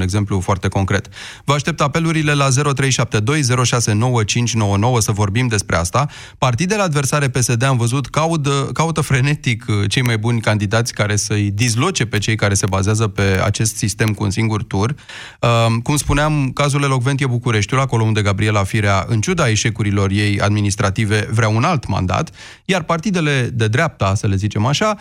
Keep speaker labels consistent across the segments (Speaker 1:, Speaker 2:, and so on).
Speaker 1: un exemplu foarte concret. Vă aștept apelurile la 0372 069599 să vorbim despre asta. Partidele adversare PSD am văzut caută, caută frenetic uh, cei mai buni candidați care să-i dizloce pe cei care se bazează pe acest sistem cu un singur tur. Uh, cum spuneam, cazul elocvent e Bucureștiul, acolo unde Gabriela Firea, în ciuda eșecurilor ei administrative, vrea un alt mandat, iar partidele de dreapta, să le zicem așa,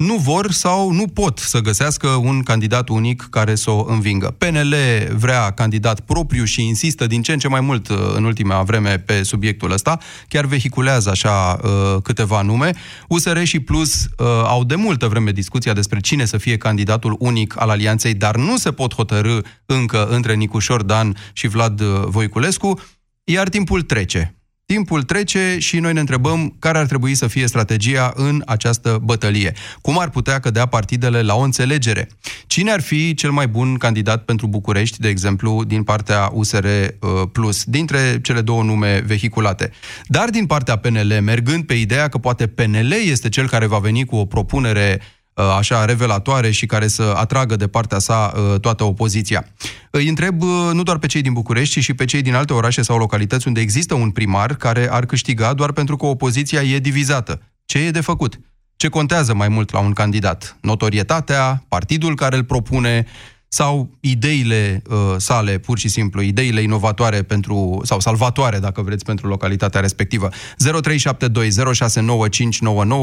Speaker 1: nu vor sau nu pot să găsească un candidat unic care să o învingă. PNL vrea candidat propriu și insistă din ce în ce mai mult uh, în ultima vreme pe subiectul ăsta, chiar vehiculează așa uh, câteva nume. USR și Plus uh, au de multă vreme discuția despre cine să fie candidatul unic al alianței, dar nu se pot hotărâ încă între Nicușor Dan și Vlad Voiculescu, iar timpul trece. Timpul trece și noi ne întrebăm care ar trebui să fie strategia în această bătălie. Cum ar putea cădea partidele la o înțelegere? Cine ar fi cel mai bun candidat pentru București, de exemplu, din partea USR uh, Plus, dintre cele două nume vehiculate? Dar din partea PNL, mergând pe ideea că poate PNL este cel care va veni cu o propunere Uh, așa revelatoare și care să atragă de partea sa uh, toată opoziția. Îi întreb uh, nu doar pe cei din București, ci și pe cei din alte orașe sau localități unde există un primar care ar câștiga doar pentru că opoziția e divizată. Ce e de făcut? Ce contează mai mult la un candidat? Notorietatea, partidul care îl propune, sau ideile uh, sale, pur și simplu, ideile inovatoare pentru, sau salvatoare, dacă vreți, pentru localitatea respectivă. 0372069599,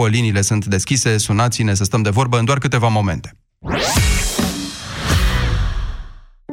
Speaker 1: liniile sunt deschise, sunați-ne să stăm de vorbă în doar câteva momente.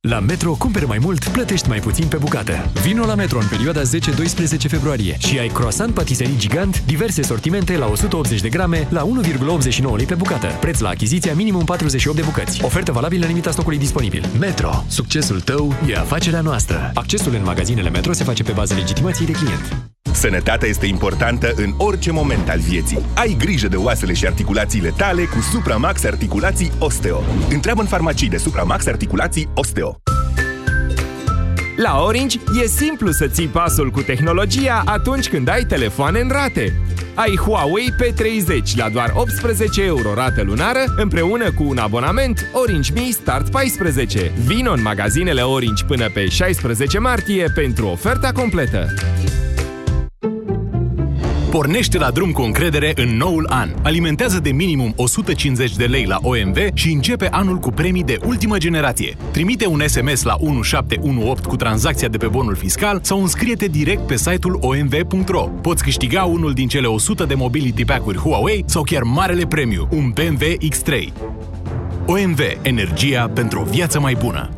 Speaker 2: La Metro cumperi mai mult, plătești mai puțin pe bucată. Vino la Metro în perioada 10-12 februarie și ai croissant patiserii gigant, diverse sortimente la 180 de grame, la 1,89 lei pe bucată. Preț la achiziția minimum 48 de bucăți. Ofertă valabilă în limita stocului disponibil. Metro. Succesul tău e afacerea noastră. Accesul în magazinele Metro se face pe bază legitimației de client.
Speaker 3: Sănătatea este importantă în orice moment al vieții. Ai grijă de oasele și articulațiile tale cu Supramax Articulații Osteo. Întreabă în farmacii de Supramax Articulații Osteo.
Speaker 4: La Orange e simplu să ții pasul cu tehnologia atunci când ai telefoane în rate. Ai Huawei P30 la doar 18 euro rată lunară împreună cu un abonament Orange Me Start 14. Vino în magazinele Orange până pe 16 martie pentru oferta completă.
Speaker 5: Pornește la drum cu încredere în noul an. Alimentează de minimum 150 de lei la OMV și începe anul cu premii de ultimă generație. Trimite un SMS la 1718 cu tranzacția de pe bonul fiscal sau înscrie-te direct pe site-ul omv.ro. Poți câștiga unul din cele 100 de mobility pack-uri Huawei sau chiar marele premiu, un BMW X3. OMV. Energia pentru o viață mai bună.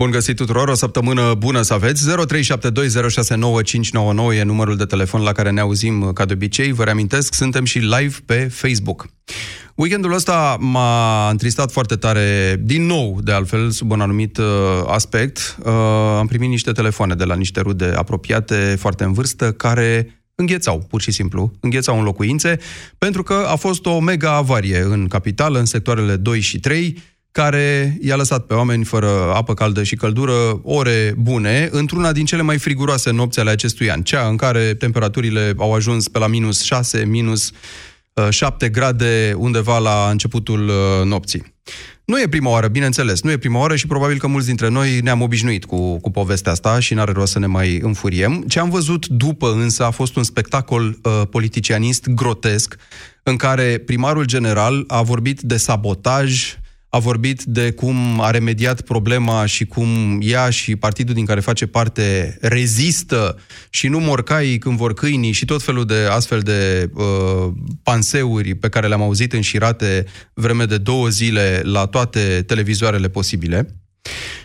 Speaker 1: Bun găsit tuturor, o săptămână bună să aveți. 0372069599 e numărul de telefon la care ne auzim ca de obicei. Vă reamintesc, suntem și live pe Facebook. Weekendul ăsta m-a întristat foarte tare, din nou, de altfel, sub un anumit uh, aspect. Uh, am primit niște telefoane de la niște rude apropiate, foarte în vârstă, care înghețau, pur și simplu, înghețau în locuințe, pentru că a fost o mega avarie în capitală, în sectoarele 2 și 3, care i-a lăsat pe oameni fără apă caldă și căldură ore bune, într-una din cele mai friguroase nopți ale acestui an, cea în care temperaturile au ajuns pe la minus 6, minus 7 grade undeva la începutul nopții. Nu e prima oară, bineînțeles, nu e prima oară și probabil că mulți dintre noi ne-am obișnuit cu, cu povestea asta și n-are rost să ne mai înfuriem. Ce am văzut după însă a fost un spectacol uh, politicianist grotesc în care primarul general a vorbit de sabotaj, a vorbit de cum a remediat problema și cum ea și partidul din care face parte rezistă și nu morcaii când vor câinii și tot felul de astfel de uh, panseuri pe care le-am auzit înșirate vreme de două zile la toate televizoarele posibile.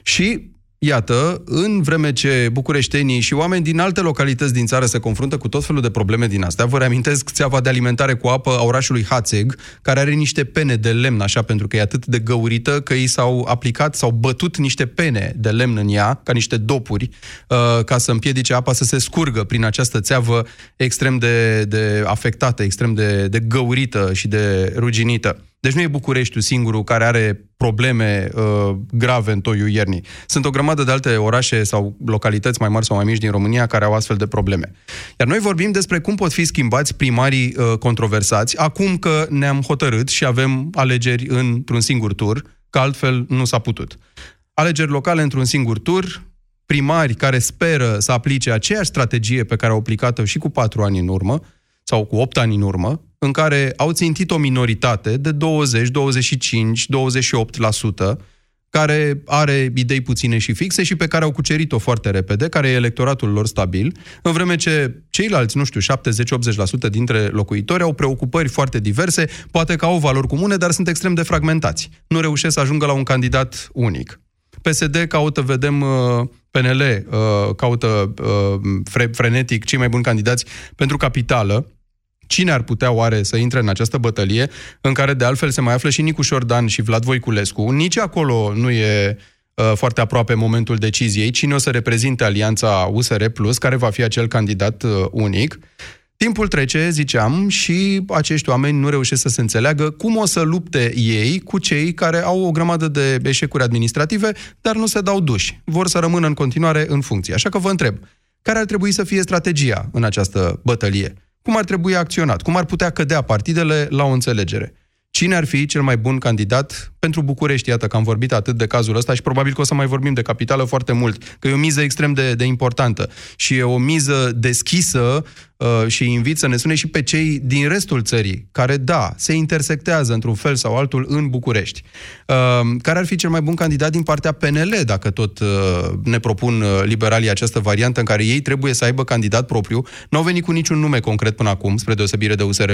Speaker 1: Și Iată, în vreme ce bucureștenii și oameni din alte localități din țară se confruntă cu tot felul de probleme din astea, vă reamintesc țeava de alimentare cu apă a orașului Hațeg, care are niște pene de lemn, așa, pentru că e atât de găurită că i s-au aplicat, s-au bătut niște pene de lemn în ea, ca niște dopuri, uh, ca să împiedice apa să se scurgă prin această țeavă extrem de, de afectată, extrem de, de găurită și de ruginită. Deci nu e Bucureștiul singurul care are probleme uh, grave în toiul iernii. Sunt o grămadă de alte orașe sau localități mai mari sau mai mici din România care au astfel de probleme. Iar noi vorbim despre cum pot fi schimbați primarii uh, controversați acum că ne-am hotărât și avem alegeri într-un singur tur, că altfel nu s-a putut. Alegeri locale într-un singur tur, primari care speră să aplice aceeași strategie pe care au aplicat-o și cu patru ani în urmă, sau cu 8 ani în urmă, în care au țintit o minoritate de 20, 25, 28%, care are idei puține și fixe și pe care au cucerit-o foarte repede, care e electoratul lor stabil, în vreme ce ceilalți, nu știu, 70-80% dintre locuitori au preocupări foarte diverse, poate că au valori comune, dar sunt extrem de fragmentați. Nu reușesc să ajungă la un candidat unic. PSD caută, vedem, uh, PNL uh, caută uh, frenetic cei mai buni candidați pentru capitală, Cine ar putea oare să intre în această bătălie, în care de altfel se mai află și Nicu Șordan și Vlad Voiculescu? Nici acolo nu e uh, foarte aproape momentul deciziei. Cine o să reprezinte alianța USR Plus, care va fi acel candidat uh, unic? Timpul trece, ziceam, și acești oameni nu reușesc să se înțeleagă cum o să lupte ei cu cei care au o grămadă de eșecuri administrative, dar nu se dau duși. Vor să rămână în continuare în funcție. Așa că vă întreb, care ar trebui să fie strategia în această bătălie? Cum ar trebui acționat? Cum ar putea cădea partidele la o înțelegere? Cine ar fi cel mai bun candidat pentru București? Iată că am vorbit atât de cazul ăsta și probabil că o să mai vorbim de capitală foarte mult, că e o miză extrem de, de importantă și e o miză deschisă uh, și invit să ne sune și pe cei din restul țării, care, da, se intersectează într-un fel sau altul în București. Uh, care ar fi cel mai bun candidat din partea PNL, dacă tot uh, ne propun uh, liberalii această variantă în care ei trebuie să aibă candidat propriu? Nu au venit cu niciun nume concret până acum, spre deosebire de USR+,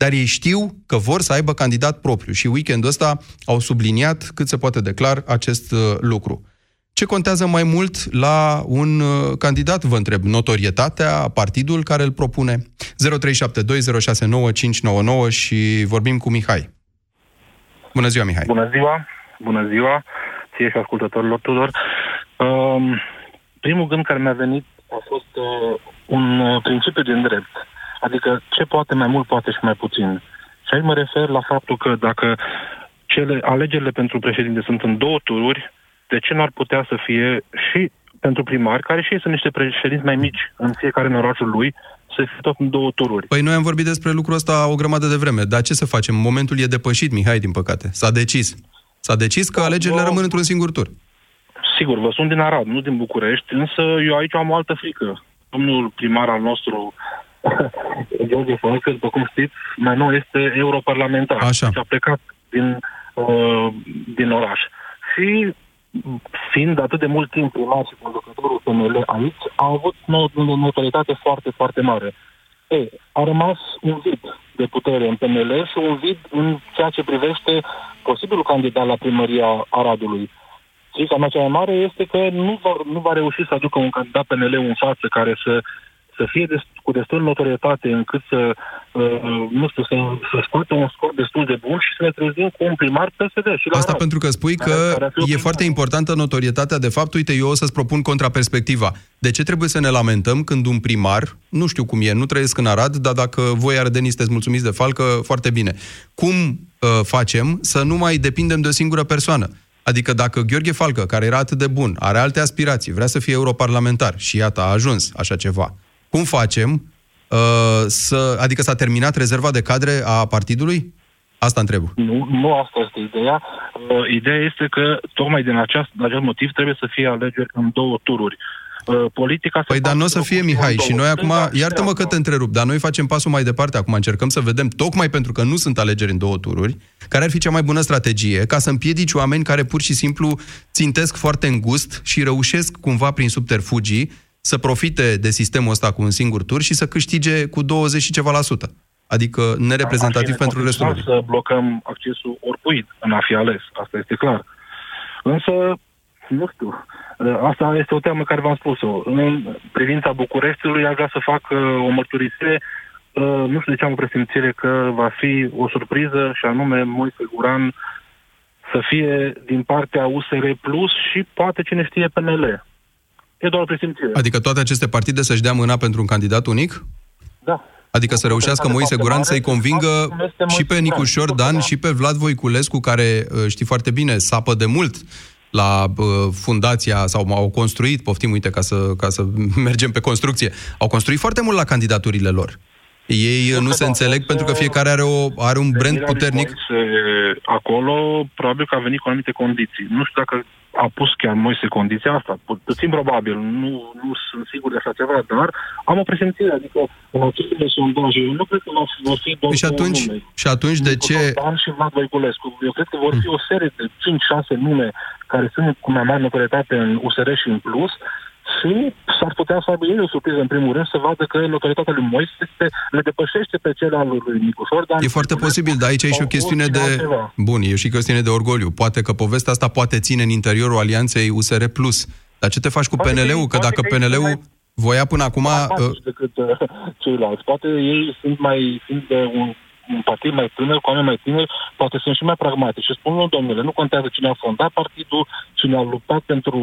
Speaker 1: dar ei știu că vor să aibă candidat propriu și weekendul ăsta au subliniat cât se poate declar acest uh, lucru. Ce contează mai mult la un uh, candidat, vă întreb, notorietatea, partidul care îl propune? 0372069599 și vorbim cu Mihai. Bună ziua, Mihai!
Speaker 6: Bună ziua! Bună ziua! Ție și ascultătorilor Tudor. Um, primul gând care mi-a venit a fost uh, un uh, principiu din drept. Adică ce poate mai mult, poate și mai puțin. Și aici mă refer la faptul că dacă cele, alegerile pentru președinte sunt în două tururi, de ce n-ar putea să fie și pentru primari, care și ei sunt niște președinți mai mici în fiecare în orașul lui, să fie tot în două tururi.
Speaker 1: Păi noi am vorbit despre lucrul ăsta o grămadă de vreme, dar ce să facem? Momentul e depășit, Mihai, din păcate. S-a decis. S-a decis că alegerile rămân într-un singur tur.
Speaker 6: Sigur, vă sunt din Arad, nu din București, însă eu aici am o altă frică. Domnul primar al nostru, George Falcă, după cum știți, mai nou este europarlamentar.
Speaker 1: Așa.
Speaker 6: Și a plecat din, uh, din oraș. Și fiind atât de mult timp primar și conducătorul PNL aici, a avut o notorietate foarte, foarte mare. Ei, a rămas un vid de putere în PNL și un vid în ceea ce privește posibilul candidat la primăria Aradului. Frica mea cea mai mare este că nu va, nu va reuși să aducă un candidat PNL în față care să să fie des, cu destul notorietate încât să, uh, nu știu, să, să scoată un scor destul de bun și să ne trezim cu un primar PSD. Și la
Speaker 1: Asta pentru că spui că care, care e foarte importantă notorietatea de fapt. Uite, eu o să-ți propun contraperspectiva. De ce trebuie să ne lamentăm când un primar, nu știu cum e, nu trăiesc în Arad, dar dacă voi arădenii sunteți mulțumiți de falcă, foarte bine. Cum uh, facem să nu mai depindem de o singură persoană? Adică dacă Gheorghe Falcă, care era atât de bun, are alte aspirații, vrea să fie europarlamentar și iată, a ajuns așa ceva, cum facem uh, să, adică s-a terminat rezerva de cadre a partidului? Asta întreb.
Speaker 6: Nu, nu asta este ideea. Uh, ideea este că tocmai din aceast, acest motiv trebuie să fie alegeri în două tururi. Uh, politica
Speaker 1: păi, dar nu o să fie, Mihai, și noi acum, iartă-mă că te întrerup, dar noi facem pasul mai departe, acum încercăm să vedem, tocmai pentru că nu sunt alegeri în două tururi, care ar fi cea mai bună strategie, ca să împiedici oameni care pur și simplu țintesc foarte îngust și reușesc cumva prin subterfugii să profite de sistemul ăsta cu un singur tur și să câștige cu 20 și ceva la sută. Adică nereprezentativ pentru restul lumii.
Speaker 6: să blocăm accesul oricui în a fi ales, asta este clar. Însă, nu știu, asta este o teamă care v-am spus-o. În privința Bucureștiului, aș vrea să fac uh, o mărturisire Uh, nu știu de ce am o presimțire că va fi o surpriză și anume Moise Guran să fie din partea USR Plus și poate cine știe PNL. E doar o presimțire.
Speaker 1: Adică toate aceste partide să-și dea mâna pentru un candidat unic?
Speaker 6: Da.
Speaker 1: Adică să reușească Moise Guran să-i convingă și pe Nicușor Dan și pe Vlad Voiculescu, care uh, știi foarte bine, sapă de mult la uh, fundația sau au construit, poftim, uite, ca să, ca să mergem pe construcție, au construit foarte mult la candidaturile lor. Ei nu, nu se înțeleg pentru că fiecare are, o, are un brand puternic.
Speaker 6: Acolo, probabil că a venit cu anumite condiții. Nu știu dacă a pus chiar Moise condiția asta. Puțin probabil, nu, nu sunt sigur de așa ceva, dar am o presimțire, adică în aceste sondaje, eu nu cred că va fi doar
Speaker 1: și atunci, nume. Și atunci de ce...
Speaker 6: Dan și Vlad Voiculescu. Eu cred că vor fi o serie de 5-6 nume care sunt cu mai mare notorietate în USR și în Plus, și s-ar putea să aibă ei o surpriză, în primul rând, să vadă că notorietatea lui Moise este, le depășește pe cele al lui Nicușor. Dar
Speaker 1: e foarte posibil, dar aici e și o chestiune de... Bun, e și o chestiune de orgoliu. Poate că povestea asta poate ține în interiorul alianței USR+. Dar ce te faci cu PNL-ul? Că dacă PNL-ul voia până acum...
Speaker 6: Uh... decât uh, ceilalți. Poate ei sunt mai sunt de un un partid mai tânăr, cu oameni mai tineri, poate sunt și mai pragmatici. Și spun, nu, domnule, nu contează cine a fondat partidul, cine a luptat pentru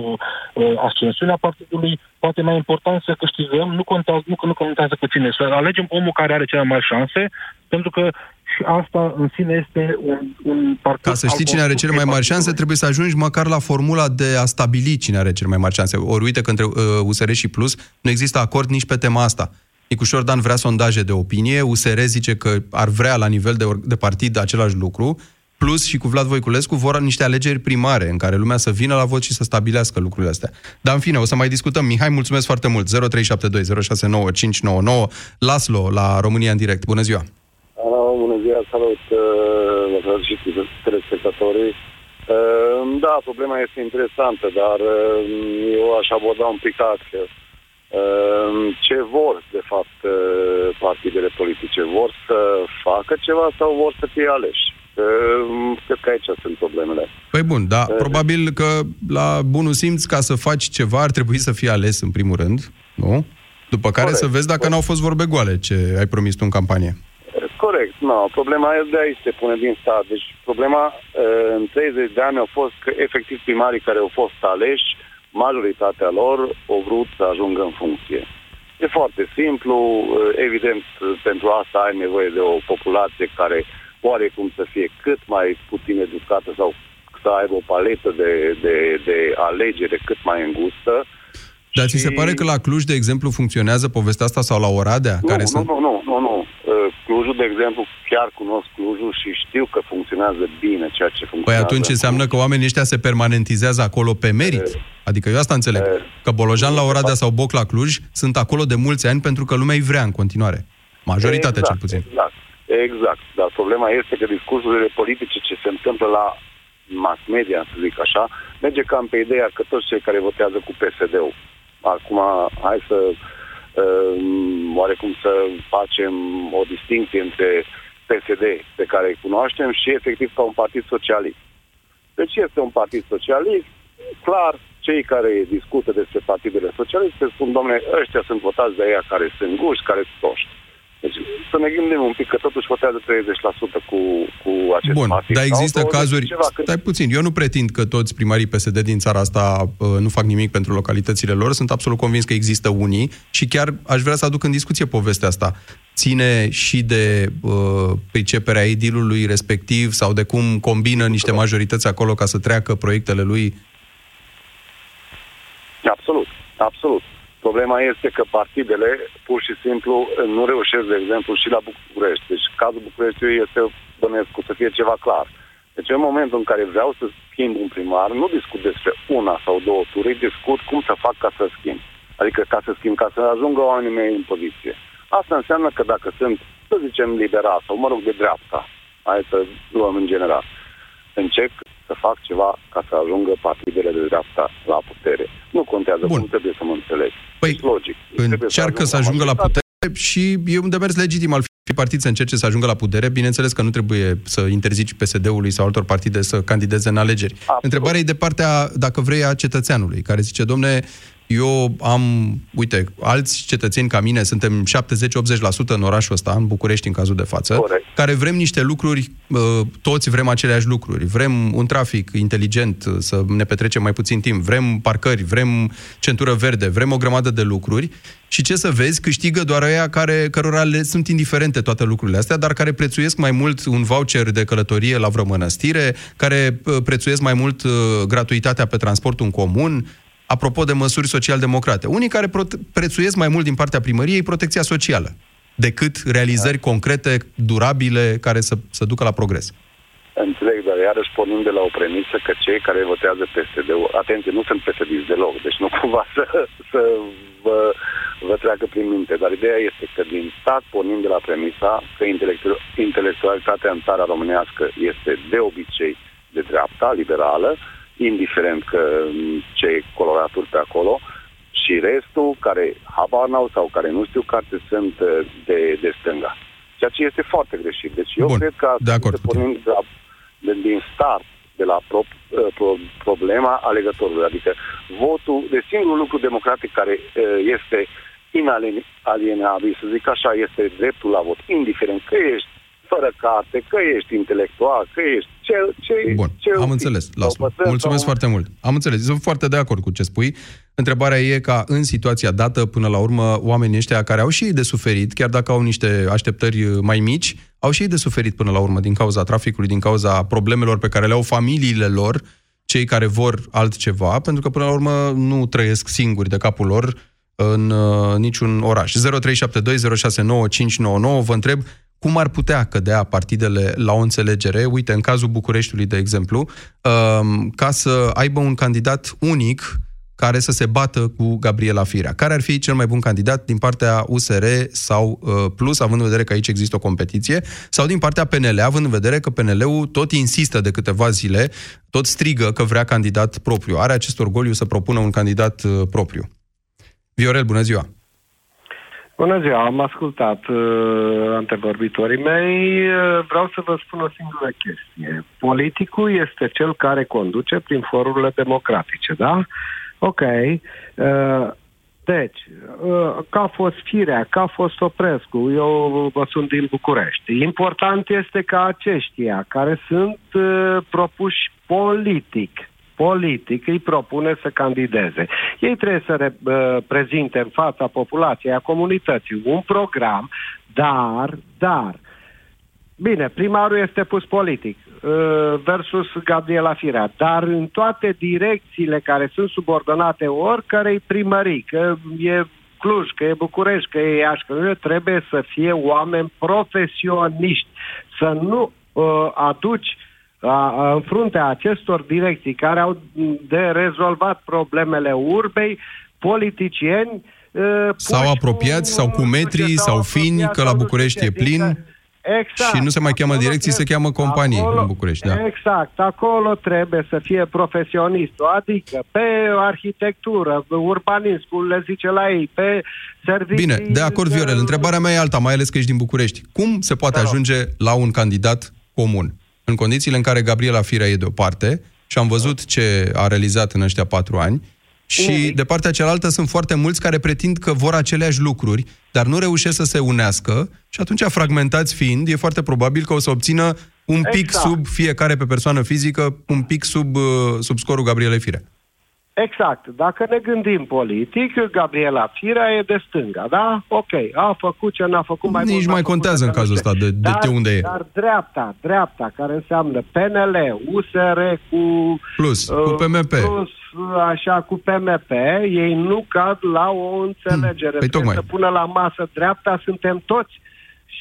Speaker 6: uh, ascensiunea partidului, poate mai important să câștigăm, nu contează, nu, nu contează cu cine, să alegem omul care are cele mai mari șanse, pentru că și asta în sine este un, un partid...
Speaker 1: Ca să știi cine are cele mai mari șanse, trebuie să ajungi măcar la formula de a stabili cine are cele mai mari șanse. Ori uite că între uh, USR și Plus nu există acord nici pe tema asta. Nicușor Dan vrea sondaje de opinie, USR zice că ar vrea la nivel de, de partid același lucru, plus și cu Vlad Voiculescu vor niște alegeri primare în care lumea să vină la vot și să stabilească lucrurile astea. Dar în fine, o să mai discutăm. Mihai, mulțumesc foarte mult. 0372 Laslo la România în direct. Bună ziua!
Speaker 7: Bună ziua, salut, uh, și telespectatorii. Uh, da, problema este interesantă, dar uh, eu aș aborda un pic altfel. Ehm, ce vor, de fapt, eh, partidele politice. Vor să facă ceva sau vor să fie aleși? Ehm, cred că aici sunt problemele.
Speaker 1: Păi bun, da, uh, probabil că la bunul simț, ca să faci ceva, ar trebui să fie ales în primul rând, nu? După care corect, să vezi dacă corect. n-au fost vorbe goale ce ai promis tu în campanie.
Speaker 7: Corect, nu. Problema e de aici se pune din stat. Deci problema în 30 de ani au fost că efectiv primarii care au fost aleși majoritatea lor au vrut să ajungă în funcție. E foarte simplu, evident, pentru asta ai nevoie de o populație care oarecum să fie cât mai puțin educată sau să aibă o paletă de, de, de alegere cât mai îngustă.
Speaker 1: Dar și... ți se pare că la Cluj, de exemplu, funcționează povestea asta sau la Oradea?
Speaker 7: Nu,
Speaker 1: care
Speaker 7: nu, sunt... nu, nu, nu, nu. Clujul, de exemplu, chiar cunosc Clujul și știu că funcționează bine ceea ce funcționează.
Speaker 1: Păi atunci înseamnă că oamenii ăștia se permanentizează acolo pe merit? E, adică eu asta înțeleg. E, că Bolojan la Oradea sau Boc la Cluj sunt acolo de mulți ani pentru că lumea îi vrea în continuare. Majoritatea
Speaker 7: exact,
Speaker 1: cel puțin.
Speaker 7: Exact, exact. Dar problema este că discursurile politice ce se întâmplă la mass media, să zic așa, merge cam pe ideea că toți cei care votează cu PSD-ul. Acum, hai să Ehm, oarecum să facem o distinție între PSD, pe care îi cunoaștem, și efectiv ca un partid socialist. Deci este un partid socialist, clar, cei care discută despre partidele socialiste spun, domnule, ăștia sunt votați de aia care sunt guși, care sunt toști. Deci să ne gândim un pic că totuși votează 30% cu, cu acest
Speaker 1: Bun,
Speaker 7: partid.
Speaker 1: dar există Sau cazuri... Ceva, Stai puțin, eu nu pretind că toți primarii PSD din țara asta uh, nu fac nimic pentru localitățile lor, sunt absolut convins că există unii și chiar aș vrea să aduc în discuție povestea asta. Ține și de uh, priceperea edilului respectiv sau de cum combină niște majorități acolo ca să treacă proiectele lui?
Speaker 7: Absolut, absolut. Problema este că partidele pur și simplu nu reușesc, de exemplu, și la București. Deci cazul Bucureștiului este, bănesc, să fie ceva clar. Deci în momentul în care vreau să schimb un primar, nu discut despre una sau două ture, discut cum să fac ca să schimb. Adică ca să schimb, ca să ajungă oamenii mei în poziție. Asta înseamnă că dacă sunt, să zicem, liberal sau, mă rog, de dreapta, hai să luăm în general, încerc să fac ceva ca să ajungă partidele de dreapta la putere. Nu contează Bun. cum trebuie să mă înțelegi.
Speaker 1: Păi, deci, logic. Încearcă să ajungă, să ajungă la putere și e un demers legitim al fi partid să încerce să ajungă la putere. Bineînțeles că nu trebuie să interzici PSD-ului sau altor partide să candideze în alegeri. Absolut. Întrebarea e de partea, dacă vrei, a cetățeanului, care zice, domne, eu am, uite, alți cetățeni ca mine, suntem 70-80% în orașul ăsta, în București în cazul de față, Corect. care vrem niște lucruri, toți vrem aceleași lucruri. Vrem un trafic inteligent, să ne petrecem mai puțin timp, vrem parcări, vrem centură verde, vrem o grămadă de lucruri și ce să vezi, câștigă doar aia care, cărora le sunt indiferente toate lucrurile astea, dar care prețuiesc mai mult un voucher de călătorie la vreo mănăstire, care prețuiesc mai mult gratuitatea pe transportul în comun, apropo de măsuri social-democrate. Unii care prețuiesc mai mult din partea primăriei protecția socială decât realizări da. concrete, durabile, care să, să ducă la progres.
Speaker 7: Înțeleg, dar iarăși pornim de la o premisă că cei care votează PSD-ul, atenție, nu sunt psd deloc, deci nu cumva să, să vă, vă treacă prin minte, dar ideea este că din stat pornim de la premisa că intelectualitatea în țara românească este de obicei de dreapta, liberală, indiferent că ce coloraturi pe acolo, și restul care habar n-au sau care nu știu carte sunt uh, de, de stânga. Ceea ce este foarte greșit. Deci eu Bun, cred că
Speaker 1: de acord.
Speaker 7: să pornim de la, de, din start de la pro, uh, pro, problema alegătorului. Adică votul, de singurul lucru democratic care uh, este inalienabil, să zic așa, este dreptul la vot, indiferent că ești fără carte, că ești intelectual, că ești ce... ce
Speaker 1: Bun,
Speaker 7: ce
Speaker 1: am înțeles, Laslo. Mulțumesc sau... foarte mult. Am înțeles, sunt foarte de acord cu ce spui. Întrebarea e ca în situația dată, până la urmă, oamenii ăștia care au și ei de suferit, chiar dacă au niște așteptări mai mici, au și ei de suferit până la urmă din cauza traficului, din cauza problemelor pe care le au familiile lor, cei care vor altceva, pentru că până la urmă nu trăiesc singuri de capul lor în uh, niciun oraș. 0372069599 vă întreb cum ar putea cădea partidele la o înțelegere, uite, în cazul Bucureștiului, de exemplu, um, ca să aibă un candidat unic care să se bată cu Gabriela Firea. Care ar fi cel mai bun candidat din partea USR sau uh, Plus, având în vedere că aici există o competiție, sau din partea PNL, având în vedere că PNL-ul tot insistă de câteva zile, tot strigă că vrea candidat propriu. Are acest orgoliu să propună un candidat uh, propriu. Viorel, bună ziua!
Speaker 8: Bună ziua, am ascultat uh, antevorbitorii mei. Uh, vreau să vă spun o singură chestie. Politicul este cel care conduce prin forurile democratice, da? Ok. Uh, deci, uh, ca a fost Firea, ca a fost Oprescu, eu vă sunt din București. Important este ca aceștia care sunt uh, propuși politic, politic îi propune să candideze. Ei trebuie să re, uh, prezinte în fața populației, a comunității, un program, dar, dar, bine, primarul este pus politic uh, versus Gabriela Firea, dar în toate direcțiile care sunt subordonate oricărei primării, că e Cluj, că e București, că e Iași, că trebuie să fie oameni profesioniști, să nu uh, aduci a, în fruntea acestor direcții care au de rezolvat problemele urbei, politicieni
Speaker 1: sau apropiați, sau cu metri, sau fini, că la București e plin. Exact. Și nu se mai cheamă direcții, se cheamă companii acolo, în București. Da.
Speaker 8: Exact. Acolo trebuie să fie profesionistul, adică pe arhitectură, urbanism, cum le zice la ei, pe servicii...
Speaker 1: Bine, de acord, Viorel. Întrebarea mea e alta, mai ales că ești din București. Cum se poate da. ajunge la un candidat comun? În condițiile în care Gabriela Firea e de o parte și am văzut ce a realizat în ăștia patru ani, și de partea cealaltă sunt foarte mulți care pretind că vor aceleași lucruri, dar nu reușesc să se unească și atunci, fragmentați fiind, e foarte probabil că o să obțină un pic exact. sub fiecare pe persoană fizică, un pic sub, uh, sub scorul Gabrielei Firea.
Speaker 8: Exact. Dacă ne gândim politic, Gabriela Firea e de stânga, da? Ok, a făcut ce n-a făcut mai
Speaker 1: Nici
Speaker 8: mult.
Speaker 1: mai
Speaker 8: n-a făcut
Speaker 1: contează în
Speaker 8: dacă nu
Speaker 1: cazul
Speaker 8: știu.
Speaker 1: ăsta de, de,
Speaker 8: dar,
Speaker 1: de unde e.
Speaker 8: Dar dreapta, dreapta, care înseamnă PNL, USR cu...
Speaker 1: Plus,
Speaker 8: uh,
Speaker 1: cu PMP.
Speaker 8: Plus, așa, cu PMP, ei nu cad la o înțelegere.
Speaker 1: Păi
Speaker 8: Trebuie
Speaker 1: tocmai.
Speaker 8: să pună la masă dreapta, suntem toți.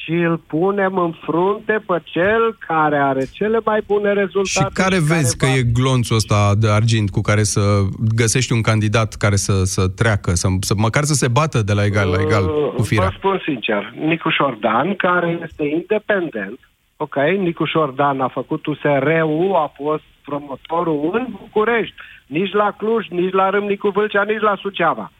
Speaker 8: Și îl punem în frunte pe cel care are cele mai bune
Speaker 1: Și
Speaker 8: rezultate.
Speaker 1: care vezi că
Speaker 8: va-
Speaker 1: e glonțul ăsta de argint cu care să găsești un candidat care să, să treacă, să, să măcar să se bată de la egal la egal cu
Speaker 8: Vă
Speaker 1: firea?
Speaker 8: spun sincer, Nicu Șordan, care este independent, ok, Nicu Șordan a făcut USR-ul, a fost promotorul în București, nici la Cluj, nici la Râmnicu Vâlcea, nici la Suceava.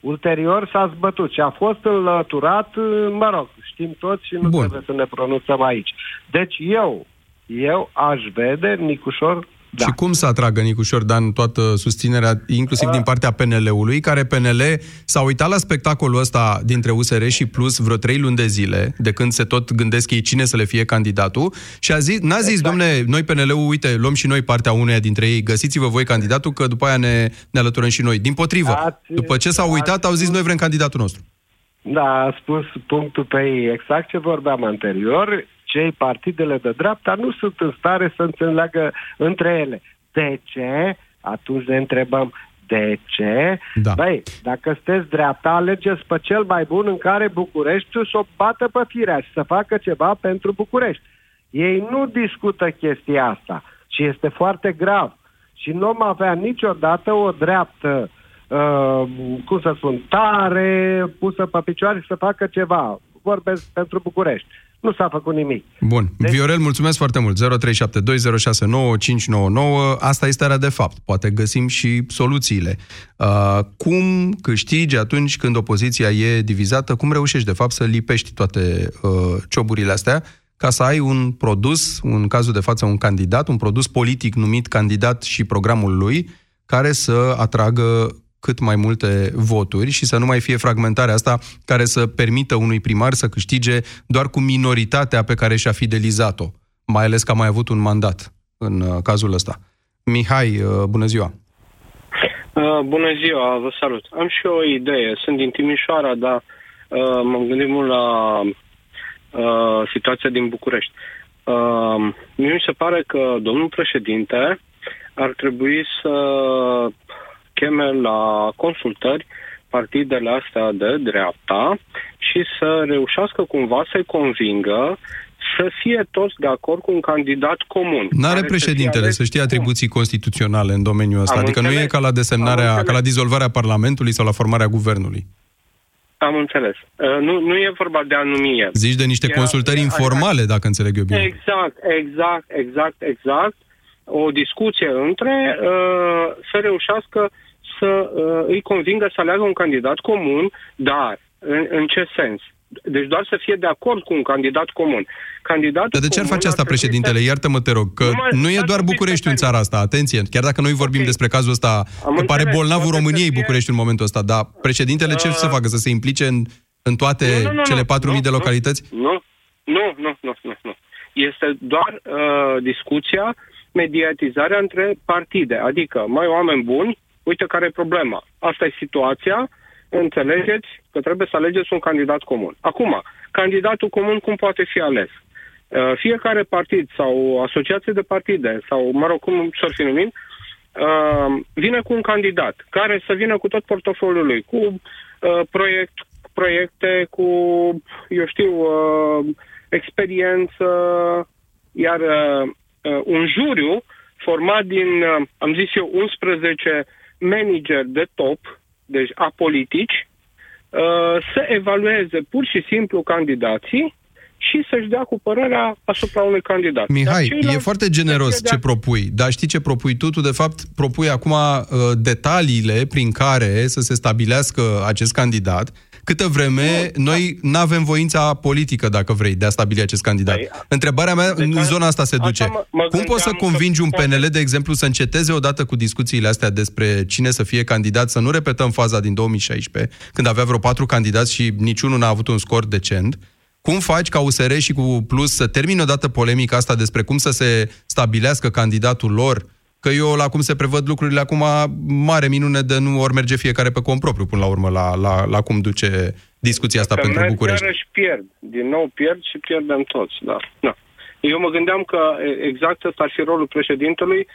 Speaker 8: Ulterior s-a zbătut și a fost înlăturat, mă rog, știm toți și nu
Speaker 1: Bun.
Speaker 8: trebuie să ne pronunțăm aici. Deci eu, eu aș vede Nicușor da.
Speaker 1: Și cum să atragă Nicușor Dan toată susținerea, inclusiv din partea PNL-ului, care PNL s-a uitat la spectacolul ăsta dintre USR și Plus vreo trei luni de zile, de când se tot gândesc ei cine să le fie candidatul, și a zis, n-a zis, exact. domne, noi PNL-ul, uite, luăm și noi partea uneia dintre ei, găsiți-vă voi candidatul, că după aia ne, ne alăturăm și noi. Din potrivă,
Speaker 8: Ați-
Speaker 1: după ce s-au uitat, au zis, noi vrem candidatul nostru.
Speaker 8: Da, a spus punctul pe ei. Exact ce vorbeam anterior, cei partidele de dreapta nu sunt în stare să înțeleagă între ele. De ce? Atunci ne întrebăm, de ce?
Speaker 1: Da.
Speaker 8: Băi, dacă sunteți dreapta, alegeți pe cel mai bun în care Bucureștiul să o bată pe firea și să facă ceva pentru București. Ei nu discută chestia asta și este foarte grav. Și nu am avea niciodată o dreaptă, uh, cum să spun, tare, pusă pe picioare și să facă ceva. Vorbesc pentru București. Nu s-a făcut nimic.
Speaker 1: Bun. Deci... Viorel, mulțumesc foarte mult. 0372069599. Asta este starea de fapt. Poate găsim și soluțiile. Uh, cum câștigi atunci când opoziția e divizată? Cum reușești, de fapt, să lipești toate uh, cioburile astea ca să ai un produs, în cazul de față un candidat, un produs politic numit candidat și programul lui, care să atragă cât mai multe voturi și să nu mai fie fragmentarea asta care să permită unui primar să câștige doar cu minoritatea pe care și-a fidelizat-o, mai ales că a mai avut un mandat în uh, cazul ăsta. Mihai, uh, bună ziua!
Speaker 9: Uh, bună ziua, vă salut. Am și eu o idee. Sunt din Timișoara, dar uh, m-am gândit mult la uh, situația din București. Uh, mie mi se pare că domnul președinte ar trebui să cheme la consultări partidele astea de dreapta și să reușească cumva să-i convingă să fie toți de acord cu un candidat comun.
Speaker 1: N-are
Speaker 9: care să fie
Speaker 1: președintele
Speaker 9: ales
Speaker 1: să știe
Speaker 9: cum?
Speaker 1: atribuții constituționale în domeniul ăsta,
Speaker 9: Am
Speaker 1: adică nu e
Speaker 9: înțeles.
Speaker 1: ca la desemnarea,
Speaker 9: Am
Speaker 1: ca
Speaker 9: înțeles.
Speaker 1: la dizolvarea Parlamentului sau la formarea guvernului.
Speaker 9: Am înțeles. Uh, nu, nu e vorba de a numi el.
Speaker 1: Zici de niște
Speaker 9: Ia-
Speaker 1: consultări
Speaker 9: ia-
Speaker 1: informale, dacă înțeleg eu bine.
Speaker 9: Exact, exact, exact, exact. O discuție între uh, să reușească să uh, îi convingă să aleagă un candidat comun, dar în, în ce sens? Deci doar să fie de acord cu un candidat comun. Candidatul
Speaker 1: Dar de ce ar
Speaker 9: comun
Speaker 1: face asta
Speaker 9: trebui să-
Speaker 1: președintele? Iartă-mă, te rog, că
Speaker 9: Numai-
Speaker 1: nu e
Speaker 9: dar
Speaker 1: doar
Speaker 9: să fiți
Speaker 1: Bucureștiul în
Speaker 9: pe
Speaker 1: țara asta, atenție, chiar dacă noi vorbim
Speaker 9: Ok.
Speaker 1: despre cazul ăsta,
Speaker 9: Am
Speaker 1: că pare
Speaker 9: înțeles,
Speaker 1: bolnavul
Speaker 9: poate să
Speaker 1: României
Speaker 9: fie-
Speaker 1: București în momentul ăsta, dar președintele ce să
Speaker 9: Uh,
Speaker 1: facă? Să se implice în, în toate
Speaker 9: Nu, nu, nu,
Speaker 1: cele
Speaker 9: nu,
Speaker 1: 4.000 de
Speaker 9: nu,
Speaker 1: localități?
Speaker 9: Nu, nu, nu, nu, nu. nu. Este doar uh, discuția, mediatizarea între partide. Adică, mai oameni buni, uite care e problema. Asta e situația, înțelegeți că trebuie să alegeți un candidat comun. Acum, candidatul comun cum poate fi ales? Uh, fiecare partid sau asociație de partide sau, mă rog, cum s-ar fi numit, uh, vine cu un candidat care să vină cu tot portofoliul lui, cu uh, proiect, proiecte, cu, eu știu, uh, experiență, iar uh, uh, un juriu format din, uh, am zis eu, 11 manageri de top, deci apolitici, uh, să evalueze pur și simplu candidații și să-și dea cu părerea asupra unui candidat. Dar
Speaker 1: Mihai,
Speaker 9: ceilalți
Speaker 1: e foarte
Speaker 9: să
Speaker 1: generos
Speaker 9: fie de
Speaker 1: ce propui, dar știi ce propui tu? Tu, de fapt, propui acum uh, detaliile prin care să se stabilească acest candidat, câtă vreme noi nu avem voința politică, dacă vrei, de a stabili acest candidat.
Speaker 9: Păi,
Speaker 1: Întrebarea mea
Speaker 9: deci
Speaker 1: în
Speaker 9: a-
Speaker 1: zona asta se
Speaker 9: asta
Speaker 1: duce.
Speaker 9: mă- mă
Speaker 1: Cum poți să
Speaker 9: gândeam că
Speaker 1: convingi un
Speaker 9: poate-
Speaker 1: PNL, de exemplu, să înceteze odată cu discuțiile astea despre cine să fie candidat, să nu repetăm faza din 2016, când avea vreo patru candidați și niciunul n-a avut un scor decent, cum faci ca USR și cu Plus să termine odată polemica asta despre cum să se stabilească candidatul lor Că eu, la cum se prevăd lucrurile acum, mare minune de nu ori merge fiecare pe cont propriu, până la urmă, la, la, la cum duce discuția asta
Speaker 9: Că
Speaker 1: pentru
Speaker 9: merg,
Speaker 1: București.
Speaker 9: Iarăși pierd. Din nou pierd și pierdem toți, da. da. Eu mă gândeam că e, exact ăsta ar fi rolul președintelui,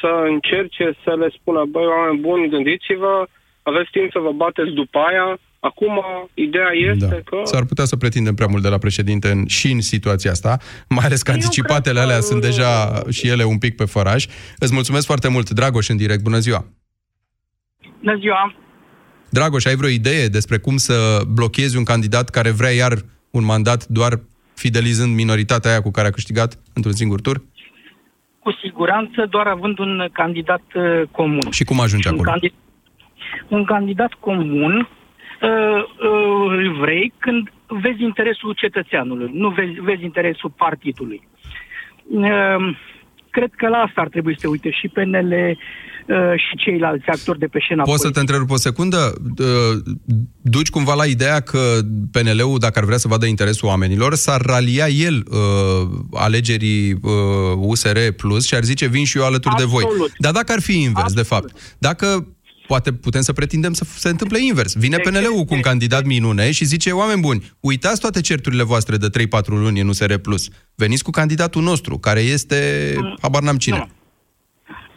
Speaker 9: să încerce să le spună, băi, oameni buni, gândiți-vă, aveți timp să vă bateți după aia, acum ideea este
Speaker 1: Da.
Speaker 9: că...
Speaker 1: S-ar putea să pretindem prea mult de la președinte în, și în situația asta, mai ales că
Speaker 9: Eu
Speaker 1: anticipatele
Speaker 9: cred că-
Speaker 1: alea sunt deja și ele un pic pe făraj. Îți mulțumesc foarte mult, Dragoș, în direct. Bună ziua!
Speaker 10: Bună ziua!
Speaker 1: Dragoș, ai vreo idee despre cum să blochezi un candidat care vrea iar un mandat doar fidelizând minoritatea aia cu care a câștigat într-un singur tur?
Speaker 10: Cu siguranță, doar având un candidat uh, comun.
Speaker 1: Și cum ajungi
Speaker 10: un,
Speaker 1: acolo?
Speaker 10: candid- un candidat comun uh, uh, îl vrei când vezi interesul cetățeanului, nu vezi, vezi interesul partidului. Uh, cred că la asta ar trebui să se uite și PNL uh, și ceilalți actori de pe scena
Speaker 1: Poți să te
Speaker 10: politică.
Speaker 1: întrerup o secundă? Uh, Duci cumva la ideea că PNL-ul, dacă ar vrea să vadă interesul oamenilor, s-ar ralia el uh, alegerii uh, USR Plus și ar zice vin și eu alături de voi.
Speaker 10: Absolut.
Speaker 1: Dar dacă ar fi invers, de fapt, dacă poate putem să pretindem să se întâmple invers. Vine
Speaker 10: De ce?
Speaker 1: PNL-ul cu un
Speaker 10: De-
Speaker 1: candidat minune și zice, oameni buni, uitați toate certurile voastre de 3-4 luni în USR Plus. Veniți cu candidatul nostru, care este, habar n-am cine.
Speaker 10: Nu.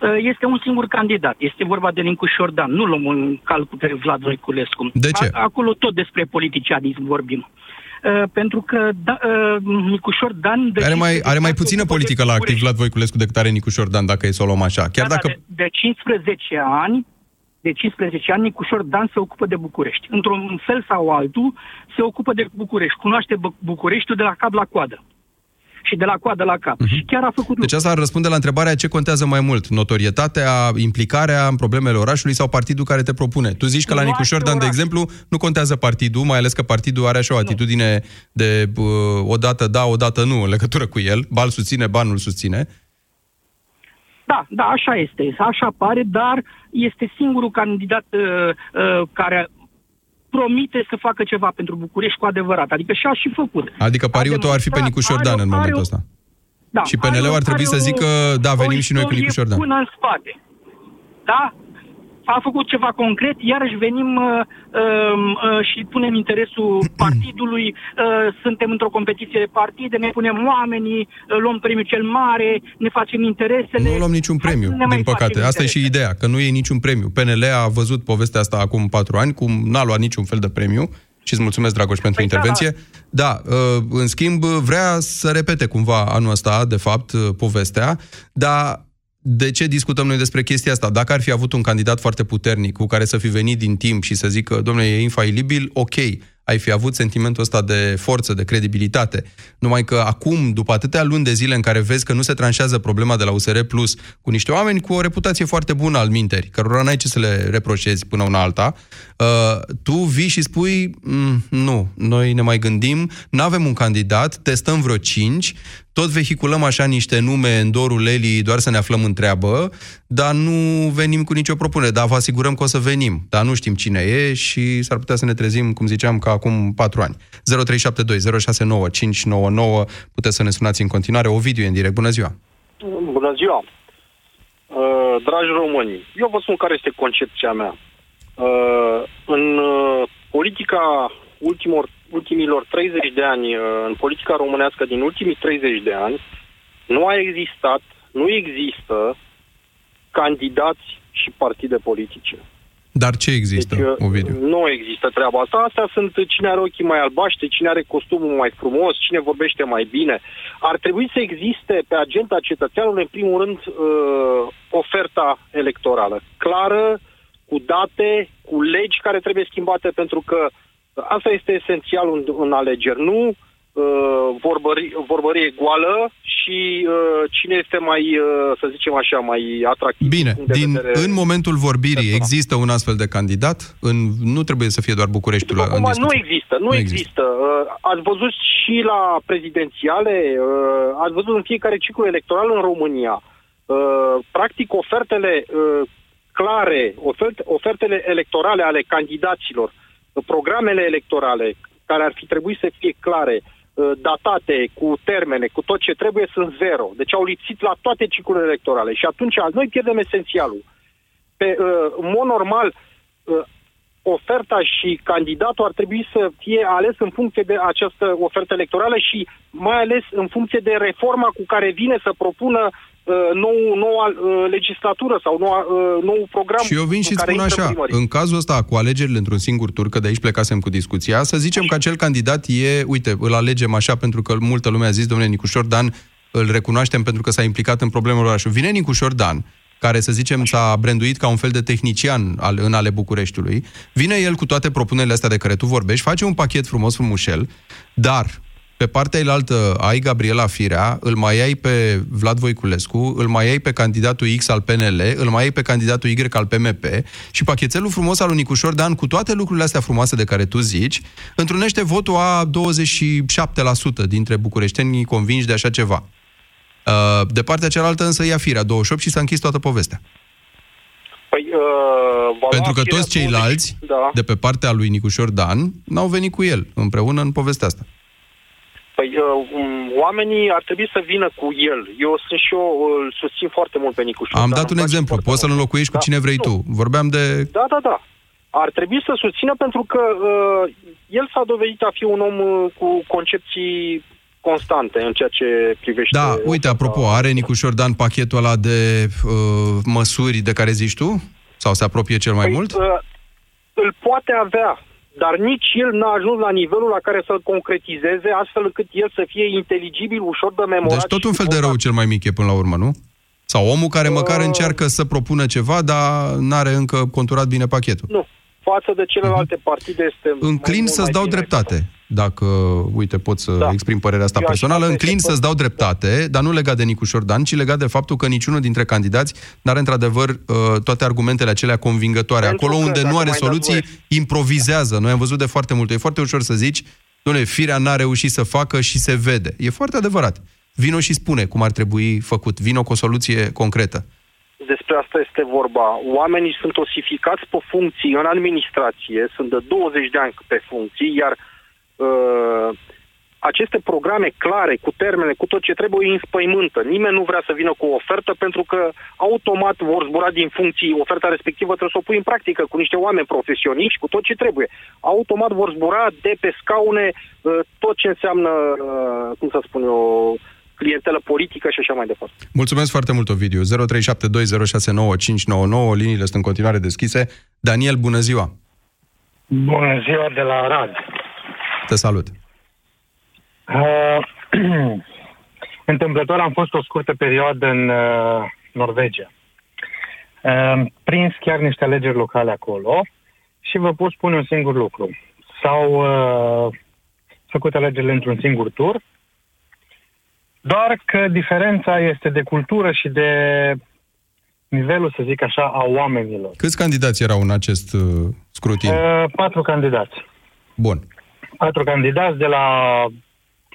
Speaker 10: Uh, Este un singur candidat. Este vorba de Nicu Șordan. Nu luăm în calcul pe Vlad Voiculescu.
Speaker 1: De ce?
Speaker 10: A- acolo tot despre politicianism vorbim. Uh, pentru că da, uh, Nicu Șordan... de
Speaker 1: Are mai,
Speaker 10: 15
Speaker 1: are mai
Speaker 10: ani se
Speaker 1: puțină
Speaker 10: ocupă de
Speaker 1: politică la activ
Speaker 10: București.
Speaker 1: Vlad Voiculescu decât are Nicu Șordan, dacă e să o luăm așa. Chiar
Speaker 10: Da,
Speaker 1: dacă...
Speaker 10: da, de, de 15 ani de 15 ani, Nicu Șordan se ocupă de București. Într-un fel sau altul, se ocupă de București. Cunoaște Bu- Bucureștiul de la cap la coadă. Și de la coadă la cap. Și chiar a făcut
Speaker 1: Deci asta ar răspunde la întrebarea ce contează mai mult, notorietatea, implicarea în problemele orașului sau partidul care te propune. Tu zici că la
Speaker 10: Nu
Speaker 1: Nicu
Speaker 10: are
Speaker 1: Șordan, de
Speaker 10: oraș.
Speaker 1: exemplu, nu contează partidul, mai ales că partidul are așa o atitudine de uh, odată da, odată nu în legătură cu el, bal susține, ban nu susține.
Speaker 10: Da, da, așa este. Așa pare, dar este singurul candidat uh, uh, care promite să facă ceva pentru București cu adevărat. Adică și-a și făcut.
Speaker 1: Adică pariul
Speaker 10: A
Speaker 1: tău ar fi pe
Speaker 10: demonstrat,
Speaker 1: Nicuș Șordan
Speaker 10: are o-
Speaker 1: în
Speaker 10: are
Speaker 1: momentul
Speaker 10: o-
Speaker 1: ăsta.
Speaker 10: Da,
Speaker 1: Și PNL-ul
Speaker 10: are o-
Speaker 1: ar trebui
Speaker 10: are
Speaker 1: să
Speaker 10: o-
Speaker 1: zică, da,
Speaker 10: o
Speaker 1: venim și noi cu Nicuș
Speaker 10: istorie
Speaker 1: Șordan.
Speaker 10: Până în spate. Da? A făcut ceva concret, iarăși venim uh, uh, uh, și punem interesul partidului, uh, suntem într-o competiție de partide, ne punem oamenii, uh, luăm premiul cel mare, ne facem interesele.
Speaker 1: Nu luăm niciun
Speaker 10: Hai să
Speaker 1: premiu,
Speaker 10: ne mai
Speaker 1: din păcate.
Speaker 10: facem
Speaker 1: Asta e și
Speaker 10: interese.
Speaker 1: ideea, că nu e niciun premiu. PNL a văzut povestea asta acum patru ani, cum n-a luat niciun fel de premiu. Și îți mulțumesc, Dragoș, pentru
Speaker 10: Păi da,
Speaker 1: intervenție. Da, uh, în schimb, vrea să repete cumva anul ăsta, de fapt, uh, povestea, dar de ce discutăm noi despre chestia asta? Dacă ar fi avut un candidat foarte puternic cu care să fi venit din timp și să zică, domnule, e infailibil, ok, ai fi avut sentimentul ăsta de forță, de credibilitate. Numai că acum, după atâtea luni de zile în care vezi că nu se tranșează problema de la USR Plus cu niște oameni cu o reputație foarte bună al minteri, cărora n-ai ce să le reproșezi până una alta, uh, tu vii și spui, "Mm, nu, noi ne mai gândim, nu avem un candidat, testăm vreo cinci, tot vehiculăm așa niște nume în dorul Lelii doar să ne aflăm în treabă, dar nu venim cu nicio propunere, dar vă asigurăm că o să venim, dar nu știm cine e și s-ar putea să ne trezim, cum ziceam, ca acum patru ani. 0372 069 599, puteți să ne sunați în continuare. Ovidiu e în direct, bună ziua!
Speaker 11: Bună ziua! Uh, dragi români, eu vă spun care este concepția mea. Uh, în uh, politica ultimor, ultimilor 30 de ani, uh, în politica românească din ultimii 30 de ani, nu a existat, nu există candidați și partide politice.
Speaker 1: Dar ce există,
Speaker 11: Deci, uh,
Speaker 1: Ovidiu?
Speaker 11: Nu există treaba asta. Astea sunt cine are ochii mai albaștri, cine are costumul mai frumos, cine vorbește mai bine. Ar trebui să existe pe agenda cetățeanului, în primul rând, uh, oferta electorală. Clară, cu date, cu legi care trebuie schimbate, pentru că asta este esențial în, în alegeri. Nu uh, vorbări, vorbărie goală și uh, cine este mai, uh, să zicem așa, mai atractiv.
Speaker 1: Bine,
Speaker 11: din punct de
Speaker 1: din,
Speaker 11: vedere-
Speaker 1: în momentul vorbirii
Speaker 11: personal.
Speaker 1: există un astfel de candidat? În, nu trebuie să fie doar Bucureștiul la, în
Speaker 11: Acum, nu
Speaker 1: discuție.
Speaker 11: există, nu,
Speaker 1: Nu
Speaker 11: nu
Speaker 1: există.
Speaker 11: există. Uh, ați văzut și la prezidențiale, uh, ați văzut în fiecare ciclu electoral în România. Uh, practic, ofertele uh, clare, oferte, ofertele electorale ale candidaților, uh, programele electorale care ar fi trebuit să fie clare, uh, datate, cu termene, cu tot ce trebuie, sunt zero. Deci au lipsit la toate ciclurile electorale și atunci noi pierdem esențialul. Pe, uh, în mod normal, uh, oferta și candidatul ar trebui să fie ales în funcție de această ofertă electorală și mai ales în funcție de reforma cu care vine să propună uh, nou, noua uh, legislatură sau noua, uh, nou program.
Speaker 1: Și eu vin și spun așa, primării. în cazul ăsta cu alegerile într-un singur tur, că de aici plecasem cu discuția, să zicem că acel candidat e, uite, îl alegem așa pentru că multă lume a zis, domnule Nicușor Dan, îl recunoaștem pentru că s-a implicat în problemele orașului. Vine Nicușor Dan, care, să zicem, s-a branduit ca un fel de tehnician al, în ale Bucureștiului, vine el cu toate propunerile astea de care tu vorbești, face un pachet frumos, frumușel, dar pe partea elaltă ai Gabriela Firea, îl mai ai pe Vlad Voiculescu, îl mai ai pe candidatul X al PNL, îl mai ai pe candidatul Y al PMP și pachetelul frumos al Unicușor Dan cu toate lucrurile astea frumoase de care tu zici, întrunește votul a 27% dintre bucureștenii convinși de așa ceva. Uh, de partea cealaltă însă ia firea 28 și s-a închis toată povestea.
Speaker 11: Păi, uh,
Speaker 1: Pentru că toți ceilalți 20, da. de pe partea lui Nicușor Dan n-au venit cu el împreună în povestea asta.
Speaker 11: Păi uh, um, oamenii ar trebui să vină cu el. Eu sunt și eu îl susțin foarte mult pe Nicușor.
Speaker 1: Am dat un exemplu. Poți să-l înlocuiești da? cu cine vrei nu. tu. Vorbeam de...
Speaker 11: Da, da, da. Ar trebui să susțină pentru că uh, el s-a dovedit a fi un om uh, cu concepții constante în ceea ce privește...
Speaker 1: Da, uite, apropo, are Nicușor Dan pachetul ăla de uh, măsuri de care zici tu? Sau se apropie cel mai păi, mult? Uh,
Speaker 11: îl poate avea, dar nici el n-a ajuns la nivelul la care să-l concretizeze, astfel încât el să fie inteligibil, ușor de memorat.
Speaker 1: Deci tot un fel de rău cel mai mic e până la urmă, nu? Sau omul care măcar uh... încearcă să propună ceva, dar n-are încă conturat bine pachetul.
Speaker 11: Nu. Față de celelalte uh-huh. partide este...
Speaker 1: Înclin să-ți dau dreptate dacă, uite, pot să da. exprim părerea asta Eu personală, înclin să-ți dau dreptate, da. dar nu legat de Nicușor Dan, ci legat de faptul că niciunul dintre candidați n-are într-adevăr uh, toate argumentele acelea convingătoare. Pentru Acolo că, unde nu are soluții, improvizează. Noi am văzut de foarte mult. E foarte ușor să zici, domnule, firea n-a reușit să facă și se vede. E foarte adevărat. Vino și spune cum ar trebui făcut. Vino cu o soluție concretă.
Speaker 11: Despre asta este vorba. Oamenii sunt osificați pe funcții în administrație, sunt de 20 de ani pe funcții, iar uh, aceste programe clare, cu termene, cu tot ce trebuie, îi înspăimântă. Nimeni nu vrea să vină cu o ofertă pentru că automat vor zbura din funcții, oferta respectivă trebuie să o pui în practică cu niște oameni profesioniști, cu tot ce trebuie. Automat vor zbura de pe scaune uh, tot ce înseamnă, uh, cum să spun eu, clientelă politică și așa mai departe.
Speaker 1: Mulțumesc foarte mult, Ovidiu. 0372069599, liniile sunt în continuare deschise. Daniel, bună ziua!
Speaker 12: Bună ziua de la Arad.
Speaker 1: Te salut.
Speaker 12: Uh, întâmplător am fost o scurtă perioadă în uh, Norvegia. Uh, prins chiar niște alegeri locale acolo și vă pot spune un singur lucru. S-au uh, făcut alegerile într-un singur tur, doar că diferența este de cultură și de nivelul, să zic așa, a oamenilor.
Speaker 1: Câți candidați erau în acest uh, scrutin? Uh,
Speaker 12: patru candidați.
Speaker 1: Bun
Speaker 12: patru candidați de la